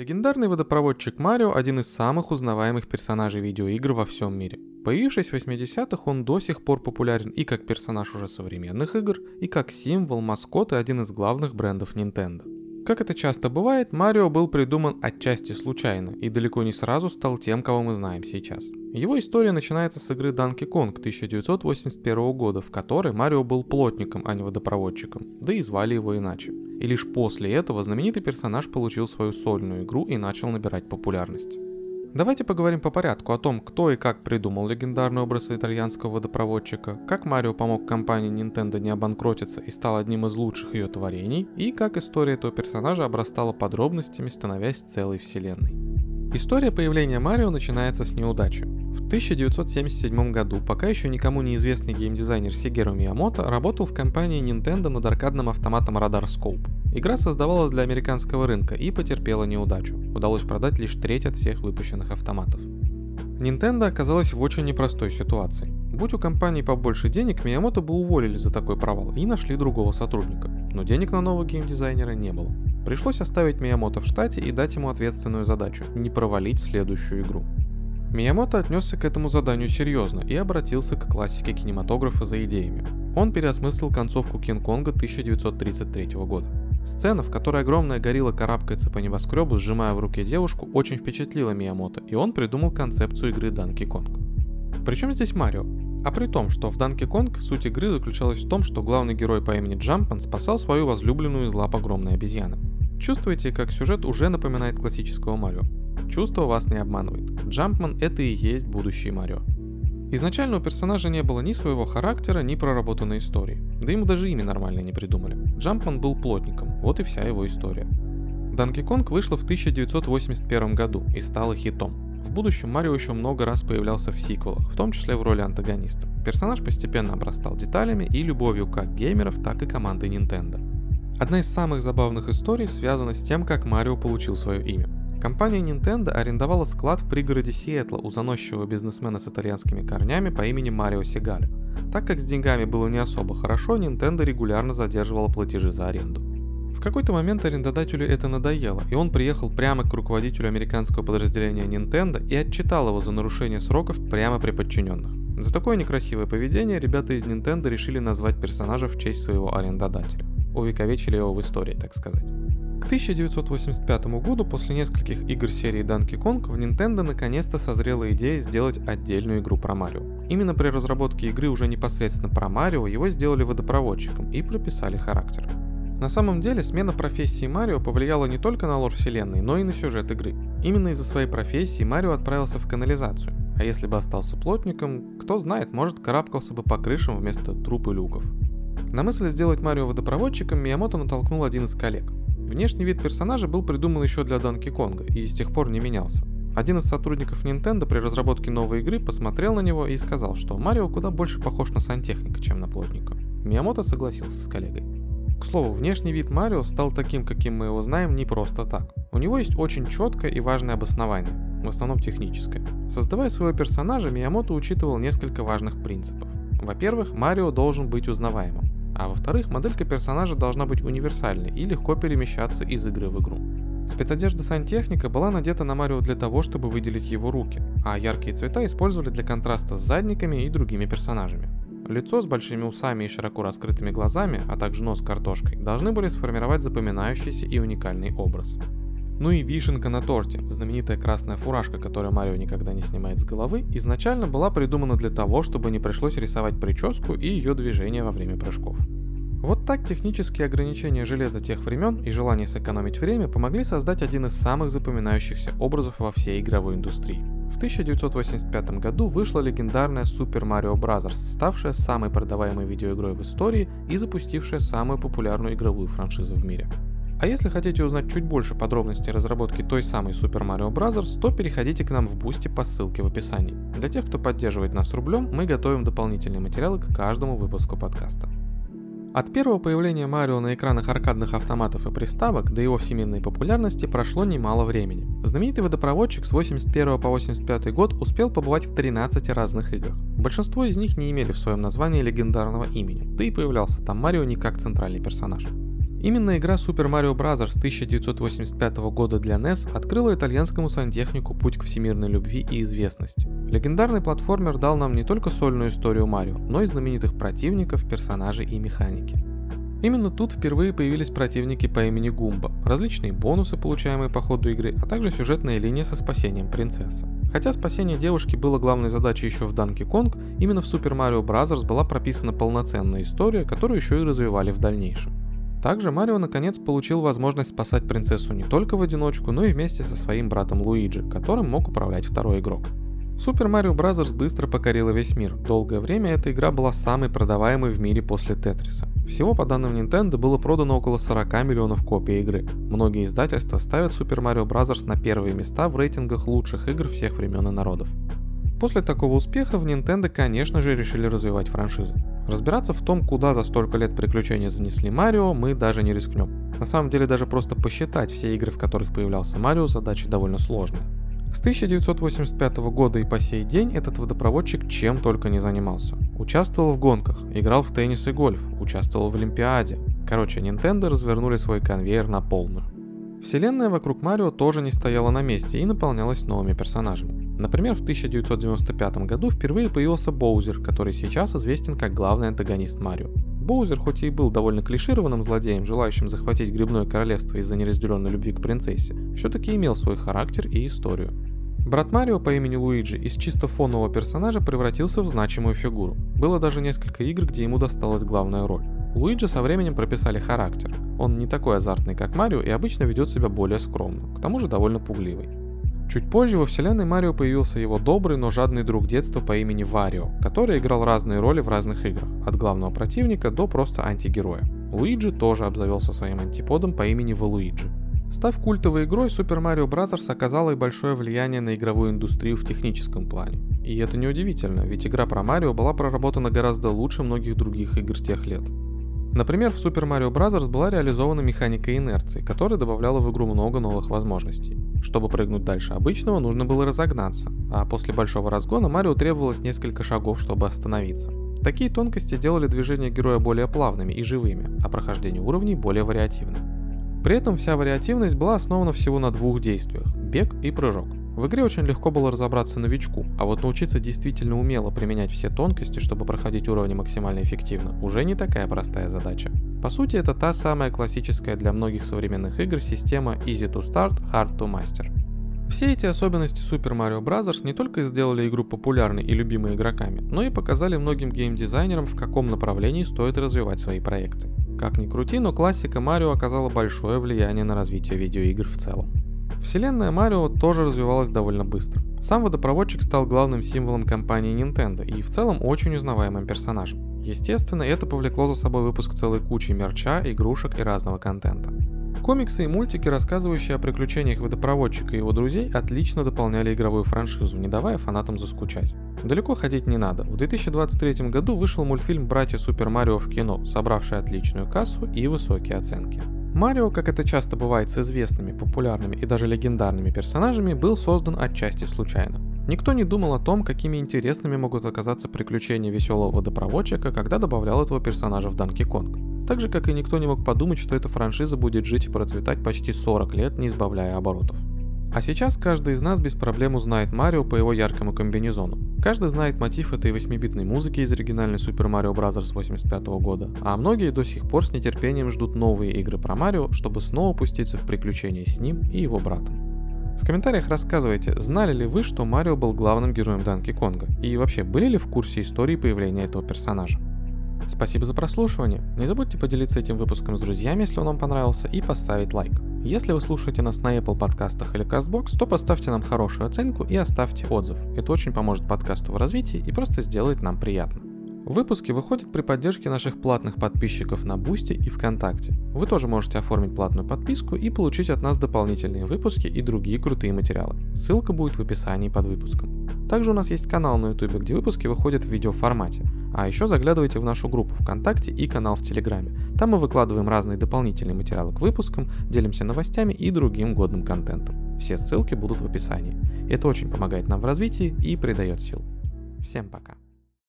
Легендарный водопроводчик Марио – один из самых узнаваемых персонажей видеоигр во всем мире. Появившись в 80-х, он до сих пор популярен и как персонаж уже современных игр, и как символ, маскот и один из главных брендов Nintendo. Как это часто бывает, Марио был придуман отчасти случайно и далеко не сразу стал тем, кого мы знаем сейчас. Его история начинается с игры Donkey Kong 1981 года, в которой Марио был плотником, а не водопроводчиком, да и звали его иначе. И лишь после этого знаменитый персонаж получил свою сольную игру и начал набирать популярность. Давайте поговорим по порядку о том, кто и как придумал легендарный образ итальянского водопроводчика, как Марио помог компании Nintendo не обанкротиться и стал одним из лучших ее творений, и как история этого персонажа обрастала подробностями, становясь целой вселенной. История появления Марио начинается с неудачи. В 1977 году пока еще никому неизвестный геймдизайнер Сигеру Миямото работал в компании Nintendo над аркадным автоматом Radar Scope. Игра создавалась для американского рынка и потерпела неудачу. Удалось продать лишь треть от всех выпущенных автоматов. Nintendo оказалась в очень непростой ситуации. Будь у компании побольше денег, Миямото бы уволили за такой провал и нашли другого сотрудника. Но денег на нового геймдизайнера не было. Пришлось оставить Миямото в штате и дать ему ответственную задачу – не провалить следующую игру. Миямото отнесся к этому заданию серьезно и обратился к классике кинематографа за идеями. Он переосмыслил концовку Кинг-Конга 1933 года. Сцена, в которой огромная горилла карабкается по небоскребу, сжимая в руке девушку, очень впечатлила Миямото, и он придумал концепцию игры Donkey Kong. Причем здесь Марио? А при том, что в Donkey Kong суть игры заключалась в том, что главный герой по имени Джампман спасал свою возлюбленную из лап огромной обезьяны. Чувствуете, как сюжет уже напоминает классического Марио? Чувство вас не обманывает. Джампман это и есть будущий Марио. Изначально у персонажа не было ни своего характера, ни проработанной истории. Да ему даже имя нормально не придумали. Джампман был плотником, вот и вся его история. Donkey Kong вышла в 1981 году и стала хитом. В будущем Марио еще много раз появлялся в сиквелах, в том числе в роли антагониста. Персонаж постепенно обрастал деталями и любовью как геймеров, так и команды Nintendo. Одна из самых забавных историй связана с тем, как Марио получил свое имя. Компания Nintendo арендовала склад в пригороде Сиэтла у заносчивого бизнесмена с итальянскими корнями по имени Марио Сигаль. Так как с деньгами было не особо хорошо, Nintendo регулярно задерживала платежи за аренду. В какой-то момент арендодателю это надоело, и он приехал прямо к руководителю американского подразделения Nintendo и отчитал его за нарушение сроков прямо при подчиненных. За такое некрасивое поведение ребята из Nintendo решили назвать персонажа в честь своего арендодателя. Увековечили его в истории, так сказать. К 1985 году, после нескольких игр серии Donkey Kong, в Nintendo наконец-то созрела идея сделать отдельную игру про Марио. Именно при разработке игры уже непосредственно про Марио его сделали водопроводчиком и прописали характер. На самом деле, смена профессии Марио повлияла не только на лор вселенной, но и на сюжет игры. Именно из-за своей профессии Марио отправился в канализацию, а если бы остался плотником, кто знает, может карабкался бы по крышам вместо труп и люков. На мысль сделать Марио водопроводчиком Миямото натолкнул один из коллег. Внешний вид персонажа был придуман еще для Donkey Kong и с тех пор не менялся. Один из сотрудников Nintendo при разработке новой игры посмотрел на него и сказал, что Марио куда больше похож на сантехника, чем на плотника. Миямото согласился с коллегой. К слову, внешний вид Марио стал таким, каким мы его знаем, не просто так. У него есть очень четкое и важное обоснование, в основном техническое. Создавая своего персонажа, Миямото учитывал несколько важных принципов. Во-первых, Марио должен быть узнаваемым. А во-вторых, моделька персонажа должна быть универсальной и легко перемещаться из игры в игру. Спецодежда сантехника была надета на Марио для того, чтобы выделить его руки, а яркие цвета использовали для контраста с задниками и другими персонажами. Лицо с большими усами и широко раскрытыми глазами, а также нос картошкой, должны были сформировать запоминающийся и уникальный образ. Ну и вишенка на торте, знаменитая красная фуражка, которую Марио никогда не снимает с головы, изначально была придумана для того, чтобы не пришлось рисовать прическу и ее движение во время прыжков. Вот так технические ограничения железа тех времен и желание сэкономить время помогли создать один из самых запоминающихся образов во всей игровой индустрии. В 1985 году вышла легендарная Super Mario Bros., ставшая самой продаваемой видеоигрой в истории и запустившая самую популярную игровую франшизу в мире. А если хотите узнать чуть больше подробностей разработки той самой Super Mario Bros., то переходите к нам в Boosty по ссылке в описании. Для тех, кто поддерживает нас рублем, мы готовим дополнительные материалы к каждому выпуску подкаста. От первого появления Марио на экранах аркадных автоматов и приставок до его всемирной популярности прошло немало времени. Знаменитый водопроводчик с 81 по 85 год успел побывать в 13 разных играх. Большинство из них не имели в своем названии легендарного имени, да и появлялся там Марио не как центральный персонаж. Именно игра Super Mario Bros. 1985 года для NES открыла итальянскому сантехнику путь к всемирной любви и известности. Легендарный платформер дал нам не только сольную историю Марио, но и знаменитых противников, персонажей и механики. Именно тут впервые появились противники по имени Гумба, различные бонусы, получаемые по ходу игры, а также сюжетная линия со спасением принцессы. Хотя спасение девушки было главной задачей еще в Donkey Kong, именно в Super Mario Bros. была прописана полноценная история, которую еще и развивали в дальнейшем. Также Марио наконец получил возможность спасать принцессу не только в одиночку, но и вместе со своим братом Луиджи, которым мог управлять второй игрок. Super Mario Bros. быстро покорила весь мир. Долгое время эта игра была самой продаваемой в мире после Тетриса. Всего по данным Nintendo было продано около 40 миллионов копий игры. Многие издательства ставят Super Mario Bros. на первые места в рейтингах лучших игр всех времен и народов. После такого успеха в Nintendo, конечно же, решили развивать франшизу. Разбираться в том, куда за столько лет приключений занесли Марио, мы даже не рискнем. На самом деле даже просто посчитать все игры, в которых появлялся Марио, задача довольно сложная. С 1985 года и по сей день этот водопроводчик чем только не занимался. Участвовал в гонках, играл в теннис и гольф, участвовал в Олимпиаде. Короче, Nintendo развернули свой конвейер на полную. Вселенная вокруг Марио тоже не стояла на месте и наполнялась новыми персонажами. Например, в 1995 году впервые появился Боузер, который сейчас известен как главный антагонист Марио. Боузер, хоть и был довольно клишированным злодеем, желающим захватить грибное королевство из-за неразделенной любви к принцессе, все-таки имел свой характер и историю. Брат Марио по имени Луиджи из чисто фонового персонажа превратился в значимую фигуру. Было даже несколько игр, где ему досталась главная роль. Луиджи со временем прописали характер. Он не такой азартный, как Марио, и обычно ведет себя более скромно, к тому же довольно пугливый. Чуть позже во вселенной Марио появился его добрый, но жадный друг детства по имени Варио, который играл разные роли в разных играх, от главного противника до просто антигероя. Луиджи тоже обзавелся своим антиподом по имени Валуиджи. Став культовой игрой, Super Mario Bros. оказала и большое влияние на игровую индустрию в техническом плане. И это неудивительно, ведь игра про Марио была проработана гораздо лучше многих других игр тех лет. Например, в Super Mario Bros. была реализована механика инерции, которая добавляла в игру много новых возможностей. Чтобы прыгнуть дальше обычного, нужно было разогнаться, а после большого разгона Марио требовалось несколько шагов, чтобы остановиться. Такие тонкости делали движения героя более плавными и живыми, а прохождение уровней более вариативным. При этом вся вариативность была основана всего на двух действиях – бег и прыжок. В игре очень легко было разобраться новичку, а вот научиться действительно умело применять все тонкости, чтобы проходить уровни максимально эффективно, уже не такая простая задача. По сути, это та самая классическая для многих современных игр система Easy to Start, Hard to Master. Все эти особенности Super Mario Bros. не только сделали игру популярной и любимой игроками, но и показали многим геймдизайнерам, в каком направлении стоит развивать свои проекты. Как ни крути, но классика Марио оказала большое влияние на развитие видеоигр в целом. Вселенная Марио тоже развивалась довольно быстро. Сам водопроводчик стал главным символом компании Nintendo и в целом очень узнаваемым персонажем. Естественно, это повлекло за собой выпуск целой кучи мерча, игрушек и разного контента. Комиксы и мультики, рассказывающие о приключениях водопроводчика и его друзей, отлично дополняли игровую франшизу, не давая фанатам заскучать. Далеко ходить не надо. В 2023 году вышел мультфильм «Братья Супер Марио» в кино, собравший отличную кассу и высокие оценки. Марио, как это часто бывает с известными, популярными и даже легендарными персонажами, был создан отчасти случайно. Никто не думал о том, какими интересными могут оказаться приключения веселого водопроводчика, когда добавлял этого персонажа в Donkey Kong. Так же, как и никто не мог подумать, что эта франшиза будет жить и процветать почти 40 лет, не избавляя оборотов. А сейчас каждый из нас без проблем узнает Марио по его яркому комбинезону. Каждый знает мотив этой 8-битной музыки из оригинальной Super Mario Bros. 85 года, а многие до сих пор с нетерпением ждут новые игры про Марио, чтобы снова пуститься в приключения с ним и его братом. В комментариях рассказывайте, знали ли вы, что Марио был главным героем Donkey Kong а, и вообще были ли в курсе истории появления этого персонажа. Спасибо за прослушивание. Не забудьте поделиться этим выпуском с друзьями, если он вам понравился, и поставить лайк. Если вы слушаете нас на Apple подкастах или CastBox, то поставьте нам хорошую оценку и оставьте отзыв. Это очень поможет подкасту в развитии и просто сделает нам приятно. Выпуски выходят при поддержке наших платных подписчиков на Boosty и ВКонтакте. Вы тоже можете оформить платную подписку и получить от нас дополнительные выпуски и другие крутые материалы. Ссылка будет в описании под выпуском. Также у нас есть канал на YouTube, где выпуски выходят в видеоформате. А еще заглядывайте в нашу группу ВКонтакте и канал в Телеграме. Там мы выкладываем разные дополнительные материалы к выпускам, делимся новостями и другим годным контентом. Все ссылки будут в описании. Это очень помогает нам в развитии и придает сил. Всем пока.